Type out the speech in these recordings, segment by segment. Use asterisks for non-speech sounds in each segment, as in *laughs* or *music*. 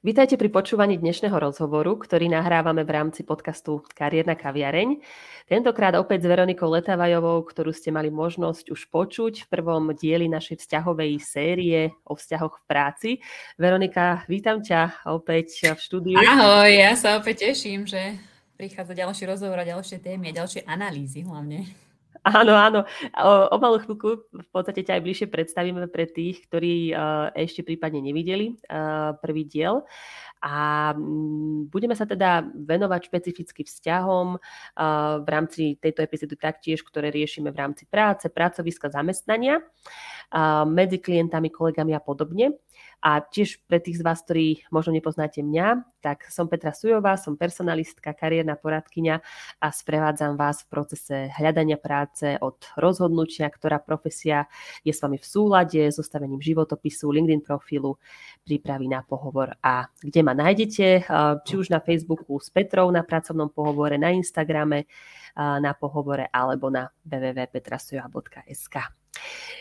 Vítajte pri počúvaní dnešného rozhovoru, ktorý nahrávame v rámci podcastu Kariérna kaviareň. Tentokrát opäť s Veronikou Letavajovou, ktorú ste mali možnosť už počuť v prvom dieli našej vzťahovej série o vzťahoch v práci. Veronika, vítam ťa opäť v štúdiu. Ahoj, ja sa opäť teším, že prichádza ďalší rozhovor a ďalšie témy a ďalšie analýzy hlavne. Áno, áno. O, o malú chvíľku v podstate ťa aj bližšie predstavíme pre tých, ktorí uh, ešte prípadne nevideli uh, prvý diel. A mm, budeme sa teda venovať špecificky vzťahom uh, v rámci tejto epizódy taktiež, ktoré riešime v rámci práce, pracoviska, zamestnania, medzi klientami, kolegami a podobne. A tiež pre tých z vás, ktorí možno nepoznáte mňa, tak som Petra Sujová, som personalistka, kariérna poradkyňa a sprevádzam vás v procese hľadania práce od rozhodnutia, ktorá profesia je s vami v súlade, zostavením životopisu, LinkedIn profilu, prípravy na pohovor a kde ma nájdete, či už na Facebooku s Petrou na pracovnom pohovore, na Instagrame na pohovore alebo na www.petrasujova.sk.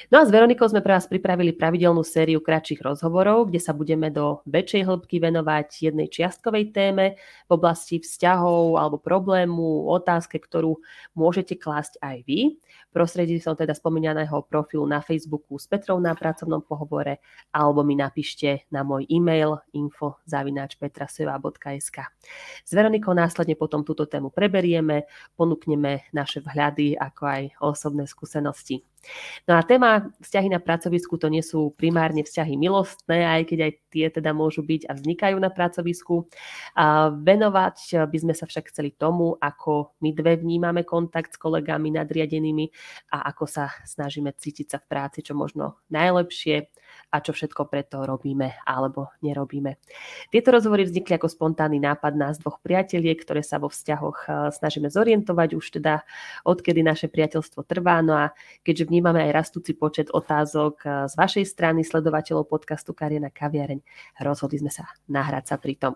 No a s Veronikou sme pre vás pripravili pravidelnú sériu kratších rozhovorov, kde sa budeme do väčšej hĺbky venovať jednej čiastkovej téme v oblasti vzťahov alebo problému, otázke, ktorú môžete klásť aj vy. Prostredníctvom teda spomínaného profilu na Facebooku s Petrou na pracovnom pohovore alebo mi napíšte na môj e-mail info.petraseva.sk S Veronikou následne potom túto tému preberieme, ponúkneme naše vhľady ako aj osobné skúsenosti. No a téma vzťahy na pracovisku to nie sú primárne vzťahy milostné, aj keď aj tie teda môžu byť a vznikajú na pracovisku. A venovať by sme sa však chceli tomu, ako my dve vnímame kontakt s kolegami nadriadenými a ako sa snažíme cítiť sa v práci čo možno najlepšie a čo všetko preto robíme alebo nerobíme. Tieto rozhovory vznikli ako spontánny nápad nás dvoch priateliek, ktoré sa vo vzťahoch e, snažíme zorientovať už teda odkedy naše priateľstvo trvá. No a keďže vnímame aj rastúci počet otázok e, z vašej strany sledovateľov podcastu Kariena Kaviareň, rozhodli sme sa nahrať sa pri tom.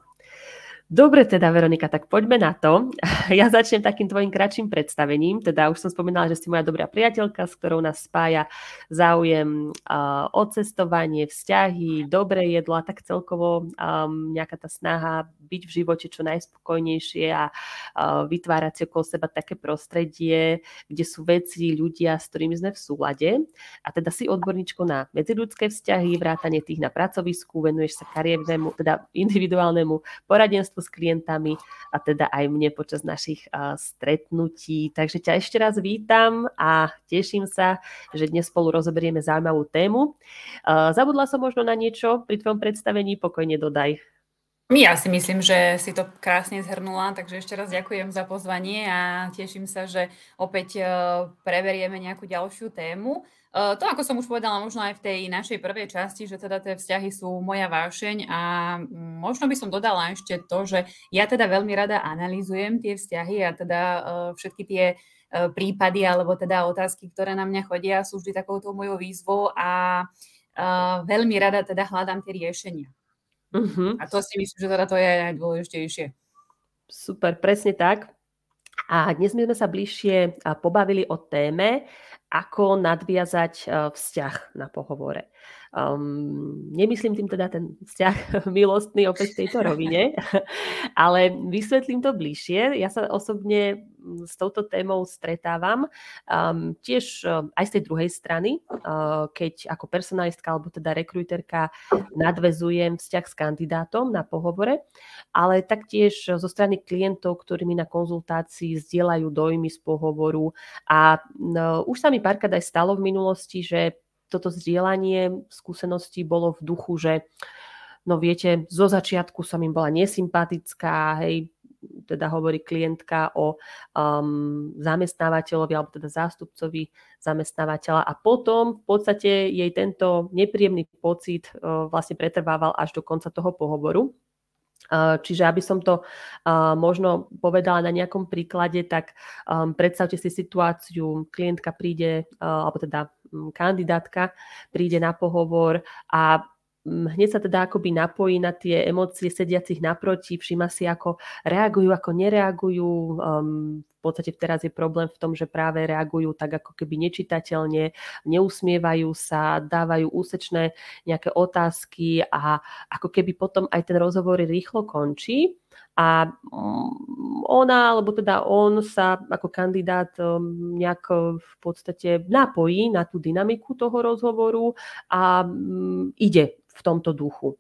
Dobre teda, Veronika, tak poďme na to. *laughs* Ja začnem takým tvojim kratším predstavením. Teda už som spomínala, že si moja dobrá priateľka, s ktorou nás spája záujem uh, o cestovanie, vzťahy, dobré jedlo a tak celkovo um, nejaká tá snaha byť v živote čo najspokojnejšie a uh, vytvárať si okolo seba také prostredie, kde sú veci, ľudia, s ktorými sme v súlade. A teda si odborníčko na medziludské vzťahy, vrátanie tých na pracovisku, venuješ sa kariérnemu, teda individuálnemu poradenstvu s klientami a teda aj mne počas našich stretnutí. Takže ťa ešte raz vítam a teším sa, že dnes spolu rozoberieme zaujímavú tému. Zabudla som možno na niečo pri tvojom predstavení, pokojne dodaj. Ja si myslím, že si to krásne zhrnula, takže ešte raz ďakujem za pozvanie a teším sa, že opäť preberieme nejakú ďalšiu tému. Uh, to, ako som už povedala možno aj v tej našej prvej časti, že teda tie vzťahy sú moja vášeň a možno by som dodala ešte to, že ja teda veľmi rada analýzujem tie vzťahy a teda uh, všetky tie prípady alebo teda otázky, ktoré na mňa chodia, sú vždy takouto mojou výzvou a veľmi rada teda hľadám tie riešenia. Uh-huh. A to si myslím, že teda to je najdôležitejšie. Super, presne tak. A dnes sme sa bližšie pobavili o téme, ako nadviazať vzťah na pohovore. Um, nemyslím tým teda ten vzťah *laughs* milostný opäť v tejto rovine, *laughs* ale vysvetlím to bližšie. Ja sa osobne s touto témou stretávam um, tiež um, aj z tej druhej strany, uh, keď ako personalistka alebo teda rekruterka nadvezujem vzťah s kandidátom na pohovore, ale taktiež zo strany klientov, ktorí mi na konzultácii zdieľajú dojmy z pohovoru a no, už sa mi párkrát aj stalo v minulosti, že toto zdieľanie skúseností bolo v duchu, že no viete, zo začiatku som im bola nesympatická, hej, teda hovorí klientka o um, zamestnávateľovi alebo teda zástupcovi zamestnávateľa a potom v podstate jej tento nepríjemný pocit uh, vlastne pretrvával až do konca toho pohovoru. Uh, čiže aby som to uh, možno povedala na nejakom príklade, tak um, predstavte si situáciu, klientka príde, alebo teda um, kandidátka príde na pohovor a hneď sa teda akoby napojí na tie emócie sediacich naproti, všíma si, ako reagujú, ako nereagujú. Um, v podstate teraz je problém v tom, že práve reagujú tak ako keby nečitateľne, neusmievajú sa, dávajú úsečné nejaké otázky a ako keby potom aj ten rozhovor rýchlo končí a mm, ona, alebo teda on sa ako kandidát um, nejak v podstate napojí na tú dynamiku toho rozhovoru a mm, ide v tomto duchu.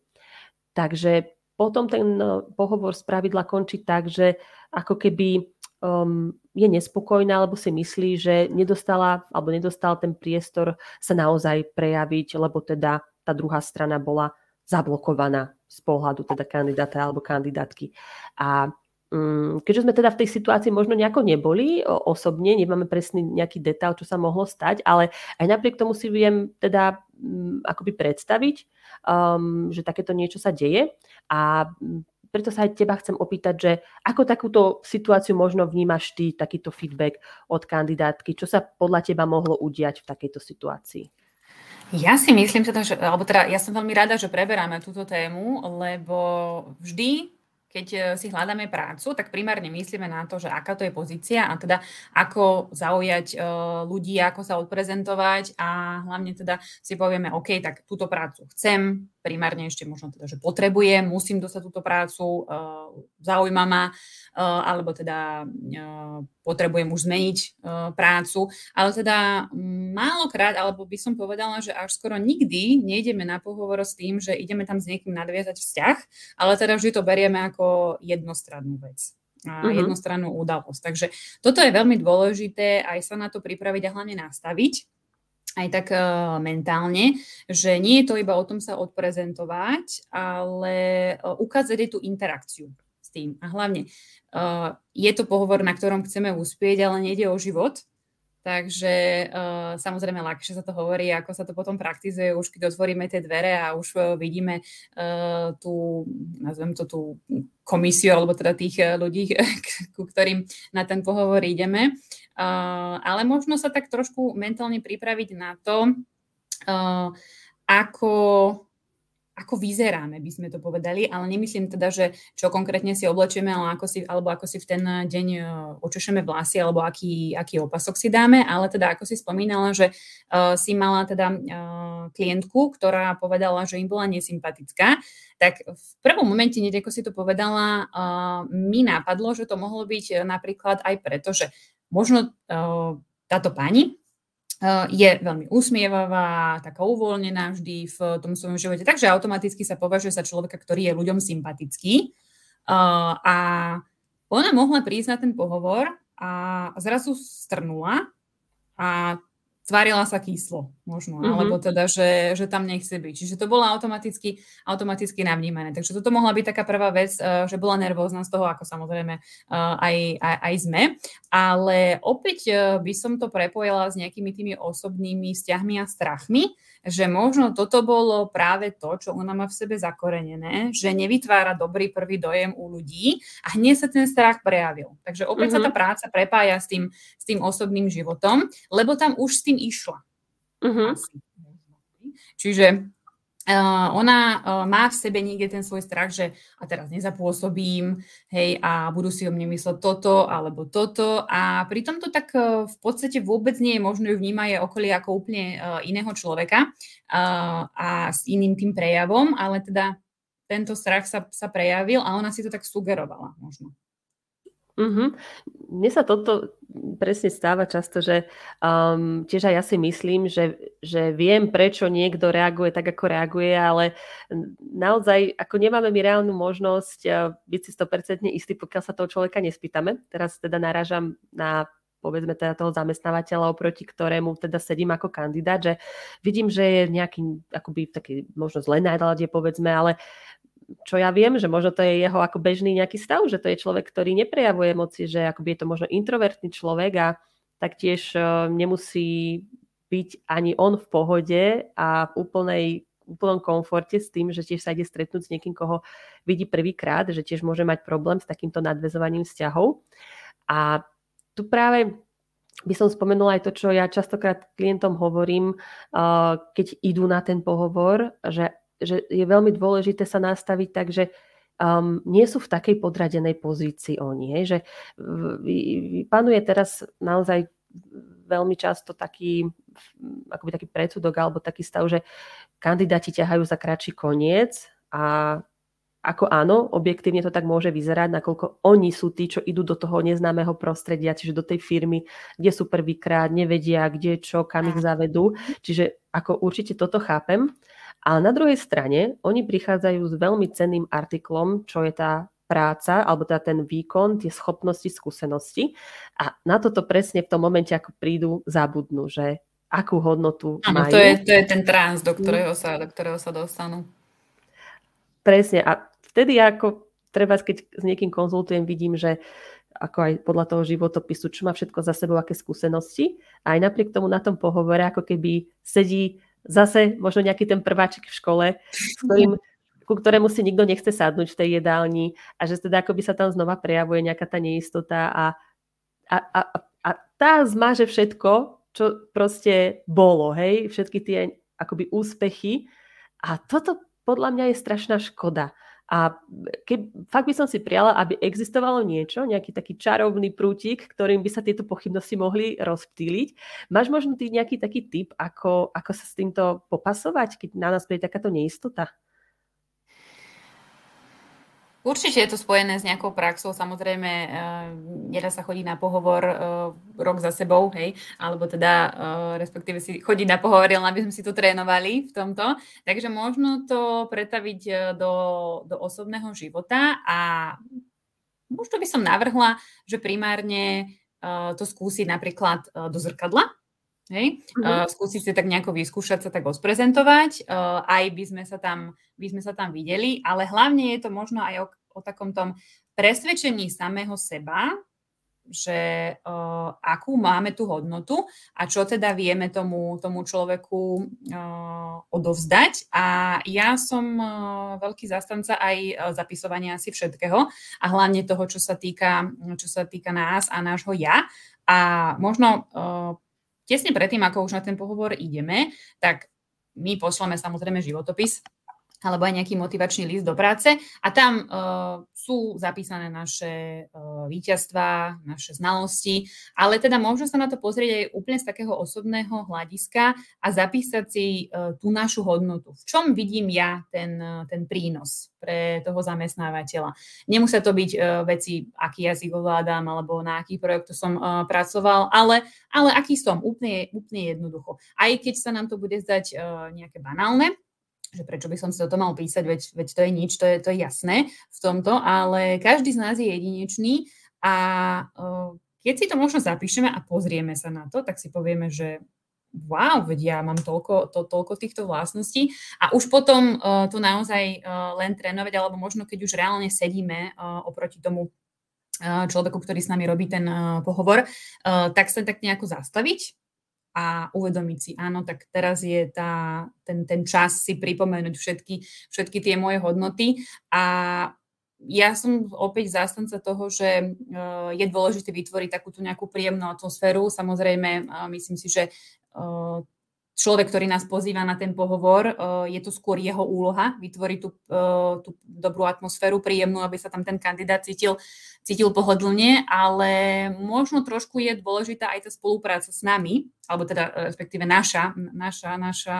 Takže potom ten eh, pohovor z pravidla končí tak, že ako keby um, je nespokojná, alebo si myslí, že nedostala alebo nedostal ten priestor sa naozaj prejaviť, lebo teda tá druhá strana bola zablokovaná z pohľadu teda kandidáta alebo kandidátky. A keďže sme teda v tej situácii možno nejako neboli osobne, nemáme presný nejaký detail, čo sa mohlo stať, ale aj napriek tomu si viem teda um, akoby predstaviť, um, že takéto niečo sa deje a mm, preto sa aj teba chcem opýtať, že ako takúto situáciu možno vnímaš ty, takýto feedback od kandidátky, čo sa podľa teba mohlo udiať v takejto situácii? Ja si myslím, teda, že, alebo teda ja som veľmi rada, že preberáme túto tému, lebo vždy keď e, si hľadáme prácu, tak primárne myslíme na to, že aká to je pozícia a teda ako zaujať e, ľudí, ako sa odprezentovať a hlavne teda si povieme, OK, tak túto prácu chcem, primárne ešte možno teda, že potrebujem, musím dostať túto prácu, uh, zaujíma ma, alebo teda potrebujem už zmeniť prácu, ale teda málokrát, alebo by som povedala, že až skoro nikdy nejdeme na pohovor s tým, že ideme tam s niekým nadviazať vzťah, ale teda vždy to berieme ako jednostrannú vec a uh-huh. jednostrannú udalosť. Takže toto je veľmi dôležité aj sa na to pripraviť a hlavne nastaviť, aj tak uh, mentálne, že nie je to iba o tom sa odprezentovať, ale uh, ukázať aj tú interakciu s tým. A hlavne uh, je to pohovor, na ktorom chceme uspieť, ale nejde o život. Takže uh, samozrejme ľahšie sa to hovorí, ako sa to potom praktizuje, už keď otvoríme tie dvere a už uh, vidíme uh, tú, nazvem to tú komisiu, alebo teda tých ľudí, *laughs* ku ktorým na ten pohovor ideme. Uh, ale možno sa tak trošku mentálne pripraviť na to, uh, ako ako vyzeráme, by sme to povedali, ale nemyslím teda, že čo konkrétne si oblečieme, ale ako si, alebo ako si v ten deň e, očešeme vlasy, alebo aký, aký opasok si dáme, ale teda ako si spomínala, že uh, si mala teda uh, klientku, ktorá povedala, že im bola nesympatická, tak v prvom momente, hneď ako si to povedala, uh, mi napadlo, že to mohlo byť napríklad aj preto, že možno uh, táto pani Eh, je veľmi usmievavá, taká uvoľnená vždy v tom svojom živote, takže automaticky sa považuje za človeka, ktorý je ľuďom sympatický. A ona mohla prísť na ten pohovor a zrazu strnula a tvárila sa kyslo možno, mm-hmm. alebo teda, že, že tam nechce byť. Čiže to bolo automaticky, automaticky navnímané. Takže toto mohla byť taká prvá vec, uh, že bola nervózna z toho, ako samozrejme uh, aj, aj, aj sme. Ale opäť uh, by som to prepojila s nejakými tými osobnými vzťahmi a strachmi, že možno toto bolo práve to, čo ona má v sebe zakorenené, že nevytvára dobrý prvý dojem u ľudí a hneď sa ten strach prejavil. Takže opäť mm-hmm. sa tá mhm. práca prepája s tým, s tým osobným životom, lebo tam už s tým išla. Mm-hmm. Čiže Uh, ona uh, má v sebe niekde ten svoj strach, že a teraz nezapôsobím, hej, a budú si o mne mysleť toto alebo toto a pritom to tak uh, v podstate vôbec nie je možné ju vnímať okolie ako úplne uh, iného človeka uh, a s iným tým prejavom, ale teda tento strach sa, sa prejavil a ona si to tak sugerovala možno. Mm-hmm. Mne sa toto presne stáva často, že um, tiež aj ja si myslím, že, že viem, prečo niekto reaguje tak, ako reaguje, ale naozaj, ako nemáme my reálnu možnosť uh, byť si 100% istý, pokiaľ sa toho človeka nespýtame. Teraz teda narážam na povedzme teda toho zamestnávateľa, oproti ktorému teda sedím ako kandidát, že vidím, že je nejaký akoby taký možno zlé nálade, povedzme, ale čo ja viem, že možno to je jeho ako bežný nejaký stav, že to je človek, ktorý neprejavuje emócie, že akoby je to možno introvertný človek a taktiež uh, nemusí byť ani on v pohode a v úplnej úplnom komforte s tým, že tiež sa ide stretnúť s niekým, koho vidí prvýkrát, že tiež môže mať problém s takýmto nadvezovaním vzťahov. A tu práve by som spomenula aj to, čo ja častokrát klientom hovorím, uh, keď idú na ten pohovor, že že je veľmi dôležité sa nastaviť tak, že um, nie sú v takej podradenej pozícii oni. Hej, že panuje teraz naozaj veľmi často taký, akoby taký predsudok alebo taký stav, že kandidáti ťahajú za kratší koniec a ako áno, objektívne to tak môže vyzerať, nakoľko oni sú tí, čo idú do toho neznámeho prostredia, čiže do tej firmy, kde sú prvýkrát, nevedia, kde čo, kam ich zavedú. Čiže ako určite toto chápem. A na druhej strane, oni prichádzajú s veľmi cenným artiklom, čo je tá práca, alebo teda ten výkon, tie schopnosti, skúsenosti. A na toto presne v tom momente, ako prídu, zabudnú, že akú hodnotu ano, majú. To je, to je ten trans, do ktorého, sa, do ktorého sa dostanú. Presne. A vtedy ako treba, keď s niekým konzultujem, vidím, že ako aj podľa toho životopisu, čo má všetko za sebou, aké skúsenosti. A aj napriek tomu na tom pohovore, ako keby sedí zase možno nejaký ten prváčik v škole, s ktorým, *laughs* ku ktorému si nikto nechce sadnúť v tej jedálni a že teda akoby sa tam znova prejavuje nejaká tá neistota a, a, a, a tá zmaže všetko, čo proste bolo, hej, všetky tie akoby úspechy a toto podľa mňa je strašná škoda. A keď, fakt by som si prijala, aby existovalo niečo, nejaký taký čarovný prútik, ktorým by sa tieto pochybnosti mohli rozptýliť. Máš možno ty nejaký taký tip, ako, ako sa s týmto popasovať, keď na nás príde takáto neistota? Určite je to spojené s nejakou praxou, samozrejme uh, nedá sa chodiť na pohovor uh, rok za sebou, hej, alebo teda uh, respektíve si chodiť na pohovor, len aby sme si to trénovali v tomto. Takže možno to pretaviť do, do osobného života a možno by som navrhla, že primárne to skúsiť napríklad do zrkadla, Hej? Uh, skúsiť si tak nejako vyskúšať sa tak osprezentovať, uh, aj by sme, sa tam, by sme sa tam videli, ale hlavne je to možno aj o, o takom tom presvedčení samého seba, že uh, akú máme tú hodnotu a čo teda vieme tomu, tomu človeku uh, odovzdať. A ja som uh, veľký zastanca aj zapisovania asi všetkého a hlavne toho, čo sa týka, čo sa týka nás a nášho ja. A možno uh, tesne predtým, ako už na ten pohovor ideme, tak my pošleme samozrejme životopis alebo aj nejaký motivačný list do práce a tam uh, sú zapísané naše uh, víťazstvá, naše znalosti, ale teda môžeme sa na to pozrieť aj úplne z takého osobného hľadiska a zapísať si uh, tú našu hodnotu. V čom vidím ja ten, uh, ten prínos pre toho zamestnávateľa. Nemusia to byť uh, veci, aký jazyk ovládam alebo na aký projekt som uh, pracoval, ale, ale aký som, úplne, úplne jednoducho. Aj keď sa nám to bude zdať uh, nejaké banálne, že prečo by som si o to mal písať, veď, veď to je nič, to je, to je jasné v tomto, ale každý z nás je jedinečný a uh, keď si to možno zapíšeme a pozrieme sa na to, tak si povieme, že wow, veď ja mám toľko, to, toľko týchto vlastností. A už potom uh, to naozaj uh, len trénovať, alebo možno keď už reálne sedíme uh, oproti tomu človeku, ktorý s nami robí ten uh, pohovor, uh, tak sa tak nejako zastaviť a uvedomiť si, áno, tak teraz je tá, ten, ten čas si pripomenúť všetky, všetky tie moje hodnoty a ja som opäť zástanca toho, že je dôležité vytvoriť takúto nejakú príjemnú atmosféru. Samozrejme, myslím si, že človek, ktorý nás pozýva na ten pohovor, eh, je to skôr jeho úloha vytvoriť tú, eh, tú dobrú atmosféru, príjemnú, aby sa tam ten kandidát cítil, cítil pohodlne, ale možno trošku je dôležitá aj tá spolupráca s nami, alebo teda eh, respektíve naša, naša, naša,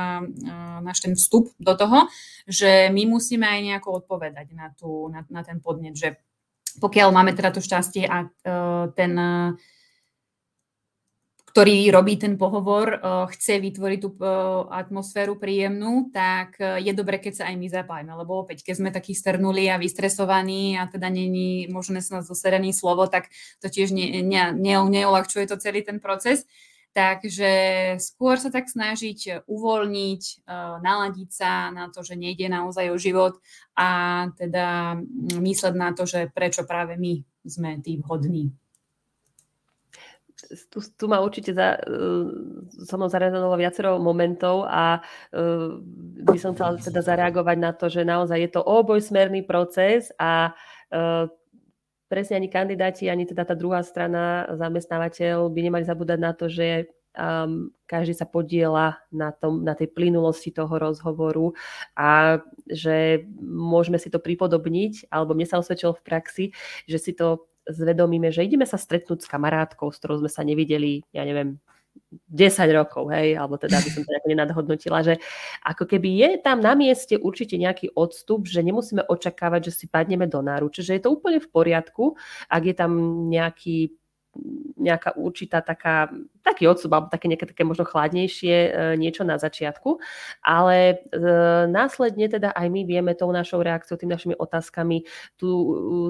naš ten vstup do toho, že my musíme aj nejako odpovedať na, tú, na, na ten podnet, že pokiaľ máme teda to šťastie a ten ktorý robí ten pohovor, uh, chce vytvoriť tú uh, atmosféru príjemnú, tak uh, je dobre, keď sa aj my zapájme, lebo opäť, keď sme takí strnuli a vystresovaní a teda není možné sa nás zoserený slovo, tak to tiež ne, ne, ne, to celý ten proces. Takže skôr sa tak snažiť uvoľniť, naladiť sa na to, že nejde naozaj o život a teda mm, mysleť na to, že prečo práve my sme tí vhodní tu, tu ma určite za, uh, so mnou zarezonovalo viacero momentov a uh, by som chcela teda zareagovať na to, že naozaj je to obojsmerný proces a uh, presne ani kandidáti, ani teda tá druhá strana, zamestnávateľ by nemali zabúdať na to, že um, každý sa podiela na, tom, na tej plynulosti toho rozhovoru a že môžeme si to pripodobniť, alebo mne sa osvedčilo v praxi, že si to zvedomíme, že ideme sa stretnúť s kamarátkou, s ktorou sme sa nevideli, ja neviem, 10 rokov, hej, alebo teda by som to nejako nenadhodnotila, že ako keby je tam na mieste určite nejaký odstup, že nemusíme očakávať, že si padneme do náruče, že je to úplne v poriadku, ak je tam nejaký nejaká určitá taká, taký odstup, alebo také nejaké také možno chladnejšie e, niečo na začiatku, ale e, následne teda aj my vieme tou našou reakciou, tým našimi otázkami tu,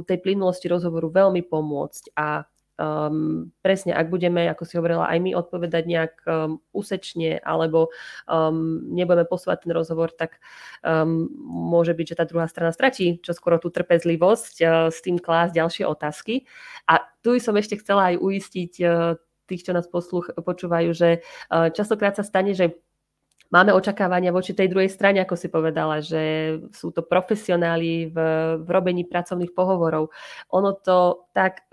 tej plynulosti rozhovoru veľmi pomôcť a Um, presne, ak budeme, ako si hovorila, aj my odpovedať nejak um, úsečne alebo um, nebudeme posúvať ten rozhovor, tak um, môže byť, že tá druhá strana stratí čo skoro tú trpezlivosť uh, s tým klásť ďalšie otázky. A tu som ešte chcela aj uistiť uh, tých, čo nás posluch, počúvajú, že uh, častokrát sa stane, že máme očakávania voči tej druhej strane, ako si povedala, že sú to profesionáli v, v robení pracovných pohovorov. Ono to tak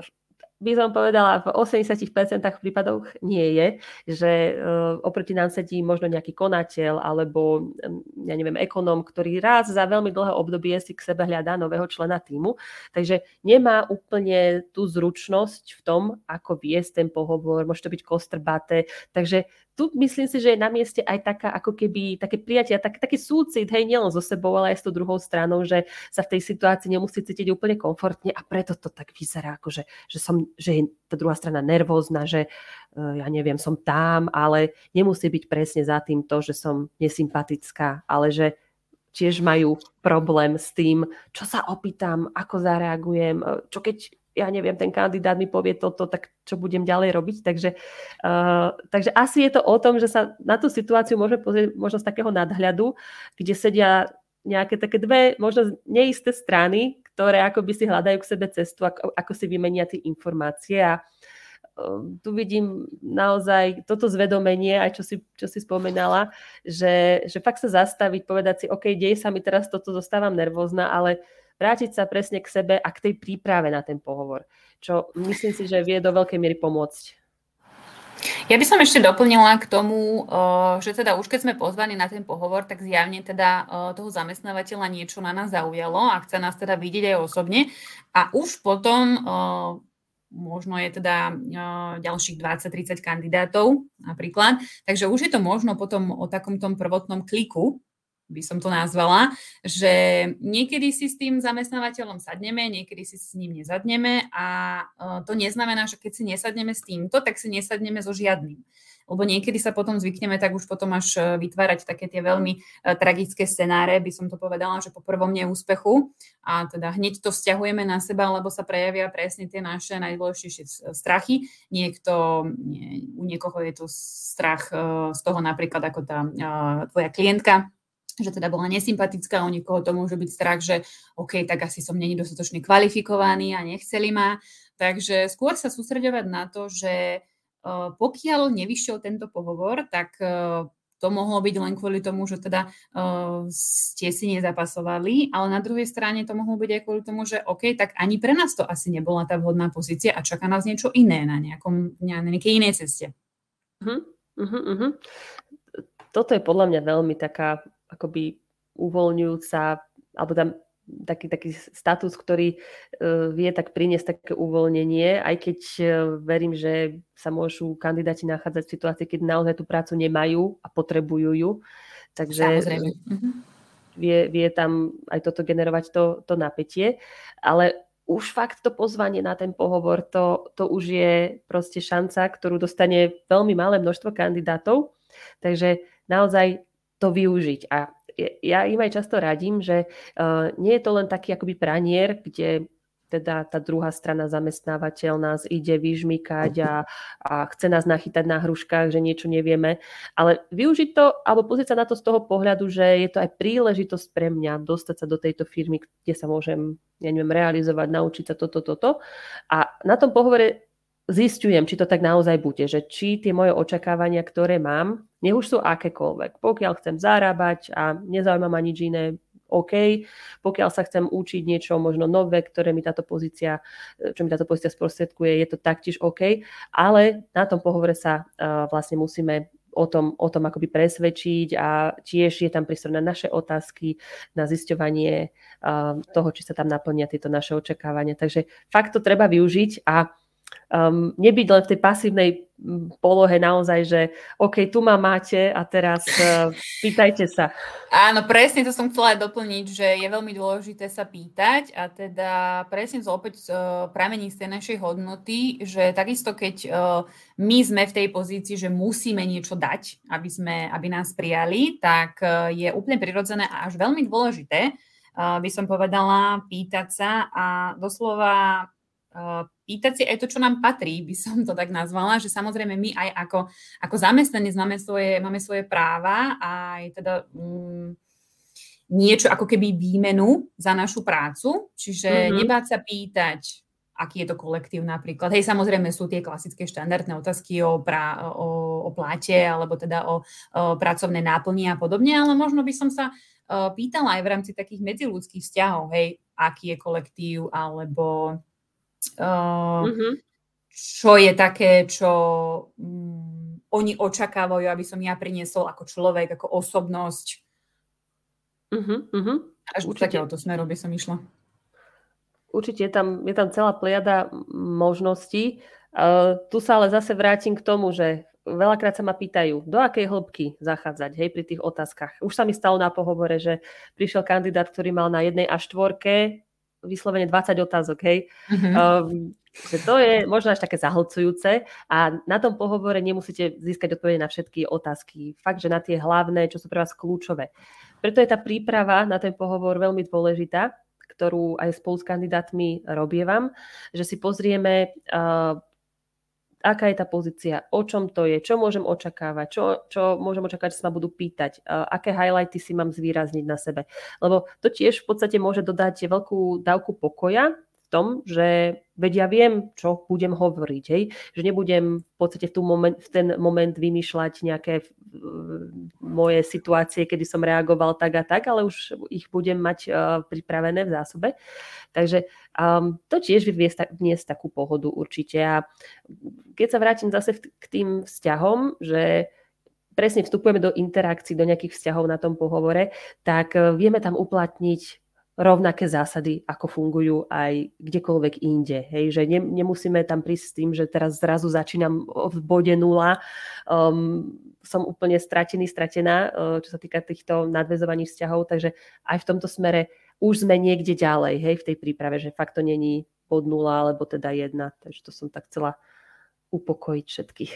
by som povedala, v 80% prípadoch nie je, že uh, oproti nám sedí možno nejaký konateľ alebo, um, ja neviem, ekonóm, ktorý raz za veľmi dlhé obdobie si k sebe hľadá nového člena týmu. Takže nemá úplne tú zručnosť v tom, ako viesť ten pohovor, môže to byť kostrbaté. Takže tu myslím si, že je na mieste aj taká ako keby také prijatie, tak, taký súcit, hej, nielen so sebou, ale aj s tou druhou stranou, že sa v tej situácii nemusí cítiť úplne komfortne a preto to tak vyzerá, ako že, že, som, že je tá druhá strana nervózna, že uh, ja neviem, som tam, ale nemusí byť presne za tým to, že som nesympatická, ale že tiež majú problém s tým, čo sa opýtam, ako zareagujem, čo keď ja neviem, ten kandidát mi povie toto, tak čo budem ďalej robiť. Takže, uh, takže asi je to o tom, že sa na tú situáciu môžeme pozrieť možno z takého nadhľadu, kde sedia nejaké také dve možno neisté strany, ktoré akoby si hľadajú k sebe cestu, ako, ako si vymenia tie informácie a uh, tu vidím naozaj toto zvedomenie, aj čo si, čo si spomenala, že, že fakt sa zastaviť, povedať si, OK, deje sa mi teraz toto, zostávam nervózna, ale uh, vrátiť sa presne k sebe a k tej príprave na ten pohovor, čo myslím si, že vie do veľkej miery pomôcť. Ja by som ešte doplnila k tomu, eh, že teda už keď sme pozvaní na ten pohovor, tak zjavne teda eh, toho zamestnávateľa niečo na nás zaujalo a chce nás teda vidieť aj osobne. A už potom eh, možno je teda ďalších 20-30 kandidátov napríklad. Takže už je to možno potom o takom tom prvotnom kliku, by som to nazvala, že niekedy si s tým zamestnávateľom sadneme, niekedy si s ním nezadneme a e, to neznamená, že keď si nesadneme s týmto, tak si nesadneme so žiadnym. Lebo niekedy sa potom zvykneme tak už potom až e, vytvárať také tie veľmi e, tragické scenáre, by som to povedala, že po prvom neúspechu a teda hneď to vzťahujeme na seba, lebo sa prejavia presne tie naše najdôležitejšie strachy. Niekto, nie, u niekoho je to strach z toho napríklad ako tá tvoja klientka, že teda bola nesympatická, u niekoho to môže byť strach, že OK, tak asi som není dostatočne kvalifikovaný a nechceli ma. Takže skôr sa sústredovať na to, že uh, pokiaľ nevyšiel tento pohovor, tak uh, to mohlo byť len kvôli tomu, že teda uh, ste si nezapasovali, ale na druhej strane to mohlo byť aj kvôli tomu, že OK, tak ani pre nás to asi nebola tá vhodná pozícia a čaká nás niečo iné na, nejakom, na nejakej inej ceste. Uh-huh, uh-huh. Toto je podľa mňa veľmi taká akoby uvoľňujúca, alebo tam taký, taký status, ktorý uh, vie tak priniesť také uvoľnenie, aj keď uh, verím, že sa môžu kandidáti nachádzať v situácii, keď naozaj tú prácu nemajú a potrebujú ju. Takže uh, vie, vie tam aj toto generovať to, to napätie. Ale už fakt to pozvanie na ten pohovor, to, to už je proste šanca, ktorú dostane veľmi malé množstvo kandidátov. Takže naozaj to využiť. A ja im aj často radím, že uh, nie je to len taký akoby pranier, kde teda tá druhá strana zamestnávateľ nás ide vyžmykať a, a chce nás nachytať na hruškách, že niečo nevieme. Ale využiť to, alebo pozrieť sa na to z toho pohľadu, že je to aj príležitosť pre mňa dostať sa do tejto firmy, kde sa môžem, ja neviem, realizovať, naučiť sa toto, toto. A na tom pohovore zistujem, či to tak naozaj bude, že či tie moje očakávania, ktoré mám, nech už sú akékoľvek. Pokiaľ chcem zarábať a nezaujíma ma nič iné, OK. Pokiaľ sa chcem učiť niečo možno nové, ktoré mi táto pozícia, čo mi táto pozícia sprostredkuje, je to taktiež OK. Ale na tom pohovore sa uh, vlastne musíme o tom, o tom akoby presvedčiť a tiež je tam priestor na naše otázky, na zisťovanie uh, toho, či sa tam naplnia tieto naše očakávania. Takže fakt to treba využiť a um, nebyť len v tej pasívnej polohe naozaj, že OK, tu ma máte a teraz uh, *laughs* pýtajte sa. Áno, presne to som chcela aj doplniť, že je veľmi dôležité sa pýtať a teda presne to opäť uh, pramení z tej našej hodnoty, že takisto keď uh, my sme v tej pozícii, že musíme niečo dať, aby, sme, aby nás prijali, tak uh, je úplne prirodzené a až veľmi dôležité, uh, by som povedala, pýtať sa a doslova pýtať si aj to, čo nám patrí, by som to tak nazvala, že samozrejme my aj ako, ako zamestnanec máme svoje, máme svoje práva a aj teda um, niečo ako keby výmenu za našu prácu, čiže mm-hmm. nebáť sa pýtať, aký je to kolektív napríklad. Hej, samozrejme sú tie klasické štandardné otázky o, pra, o, o pláte alebo teda o, o pracovné náplni a podobne, ale možno by som sa uh, pýtala aj v rámci takých medziludských vzťahov, hej, aký je kolektív alebo mm-hmm. Čo je také, čo um, oni očakávajú, aby som ja priniesol ako človek, ako osobnosť. Uh-huh, Až do takéhoto smeru by som išla. Určite je tam, je tam celá plejada možností. Uh, tu sa ale zase vrátim k tomu, že veľakrát sa ma pýtajú, do akej hĺbky zachádzať, hej, pri tých otázkach. Už sa mi stalo na pohovore, že prišiel kandidát, ktorý mal na jednej a štvorke vyslovene 20 otázok, hej. Mm-hmm. Um, že to je možno až také zahlcujúce a na tom pohovore nemusíte získať odpovede na všetky otázky. Fakt, že na tie hlavné, čo sú pre vás kľúčové. Preto je tá príprava na ten pohovor veľmi dôležitá, ktorú aj spolu s kandidátmi robievam, že si pozrieme uh, aká je tá pozícia, o čom to je, čo môžem očakávať, čo, čo môžem očakávať, že sa ma budú pýtať, aké highlighty si mám zvýrazniť na sebe. Lebo to tiež v podstate môže dodať veľkú dávku pokoja tom, že veď ja viem, čo budem hovoriť, hej? že nebudem v podstate v, tú moment, v ten moment vymýšľať nejaké uh, moje situácie, kedy som reagoval tak a tak, ale už ich budem mať uh, pripravené v zásobe. Takže um, to tiež vyviesť dnes takú pohodu určite. A keď sa vrátim zase k tým vzťahom, že presne vstupujeme do interakcií, do nejakých vzťahov na tom pohovore, tak uh, vieme tam uplatniť rovnaké zásady, ako fungujú aj kdekoľvek inde. Hej, že ne, nemusíme tam prísť s tým, že teraz zrazu začínam v bode nula, um, som úplne stratený, stratená, uh, čo sa týka týchto nadvezovaní vzťahov, takže aj v tomto smere už sme niekde ďalej, hej, v tej príprave, že fakt to není bod nula, alebo teda jedna, takže to som tak chcela upokojiť všetkých.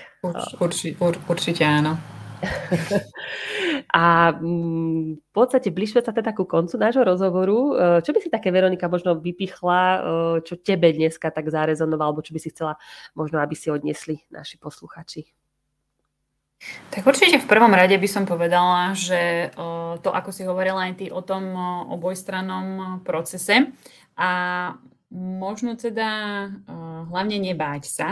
Určite, určite áno. *laughs* A mm, v podstate bližšie sa teda ku koncu nášho rozhovoru. E, čo by si také, Veronika, možno vypichla, e, čo tebe dneska tak zarezonovalo, alebo čo by si chcela možno, aby si odnesli naši posluchači? Tak určite v prvom rade by som povedala, že e, to, ako si hovorila aj ty o tom obojstrannom procese a možno teda hlavne nebáť sa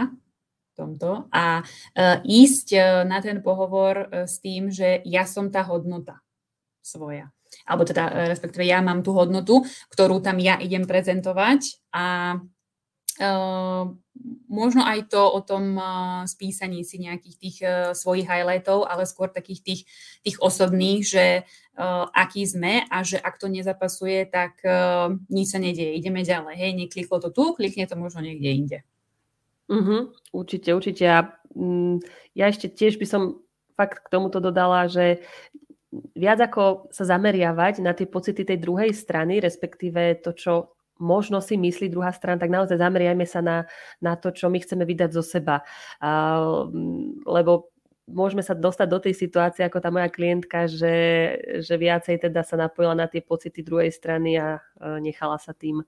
tomto a uh, ísť uh, na ten pohovor uh, s tým, že ja som tá hodnota svoja. Alebo teda, respektíve ja mám tú hodnotu, ktorú tam ja idem prezentovať a možno aj to o tom spísaní si nejakých tých uh, svojich highlightov, ale skôr takých tých, tých osobných, že aký sme a že ak to nezapasuje, tak nič sa nedieje, ideme ďalej. Hej, nekliklo to tu, klikne to možno niekde inde. Uh-huh, určite, určite. A mm, ja ešte tiež by som fakt k tomuto dodala, že viac ako sa zameriavať na tie pocity tej druhej strany, respektíve to, čo možno si myslí druhá strana, tak naozaj zameriajme sa na, na to, čo my chceme vydať zo seba. Uh, lebo môžeme sa dostať do tej situácie, ako tá moja klientka, že, že viacej teda sa napojila na tie pocity druhej strany a nechala sa tým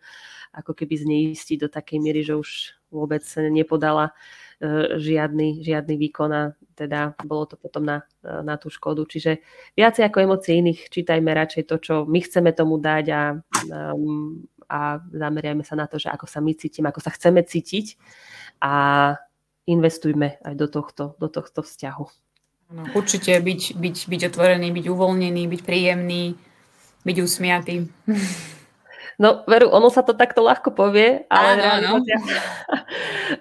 ako keby zneistiť do takej miery, že už vôbec nepodala e, žiadny, žiadny výkon a teda bolo to potom na, na tú škodu. Čiže viacej ako emócie iných čítajme radšej to, čo my chceme tomu dať a, a zameriajme sa na to, že ako sa my cítime, ako sa chceme cítiť a investujme aj do tohto, do tohto vzťahu. No, určite byť, byť, byť otvorený, byť uvoľnený, byť príjemný byť usmiatý. No, veru, ono sa to takto ľahko povie, ale, áno, realizácia, áno.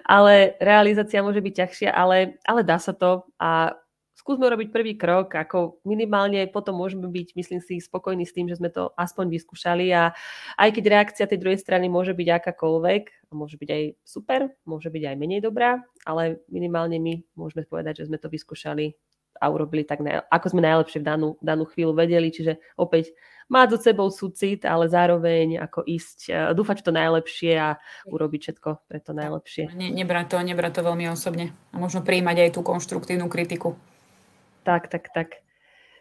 *laughs* ale realizácia môže byť ťažšia, ale, ale dá sa to a skúsme robiť prvý krok, ako minimálne potom môžeme byť, myslím si, spokojní s tým, že sme to aspoň vyskúšali a aj keď reakcia tej druhej strany môže byť akákoľvek, môže byť aj super, môže byť aj menej dobrá, ale minimálne my môžeme povedať, že sme to vyskúšali a urobili tak, ako sme najlepšie v danú, danú chvíľu vedeli. Čiže opäť mať so sebou súcit, ale zároveň ako ísť, e, dúfať v to najlepšie a urobiť všetko pre to najlepšie. Ne, nebrať to, nebrať to veľmi osobne. A možno príjmať aj tú konštruktívnu kritiku. Tak, tak, tak.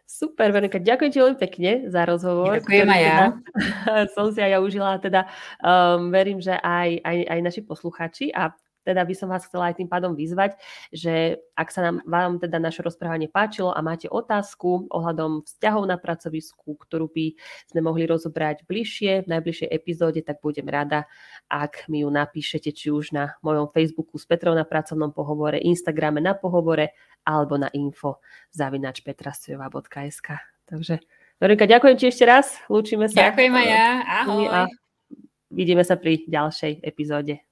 Super, Veronika, ďakujem ti veľmi pekne za rozhovor. Ďakujem aj ja. Teda, som si aj ja užila, teda um, verím, že aj, aj, aj naši posluchači a teda by som vás chcela aj tým pádom vyzvať, že ak sa nám, vám teda naše rozprávanie páčilo a máte otázku ohľadom vzťahov na pracovisku, ktorú by sme mohli rozobrať bližšie v najbližšej epizóde, tak budem rada, ak mi ju napíšete či už na mojom Facebooku s Petrou na pracovnom pohovore, Instagrame na pohovore alebo na info zavinač petrastojová.sk. Takže Veronika, ďakujem ti ešte raz. Lúčime sa. Ďakujem aj ja. Ahoj. A vidíme sa pri ďalšej epizóde.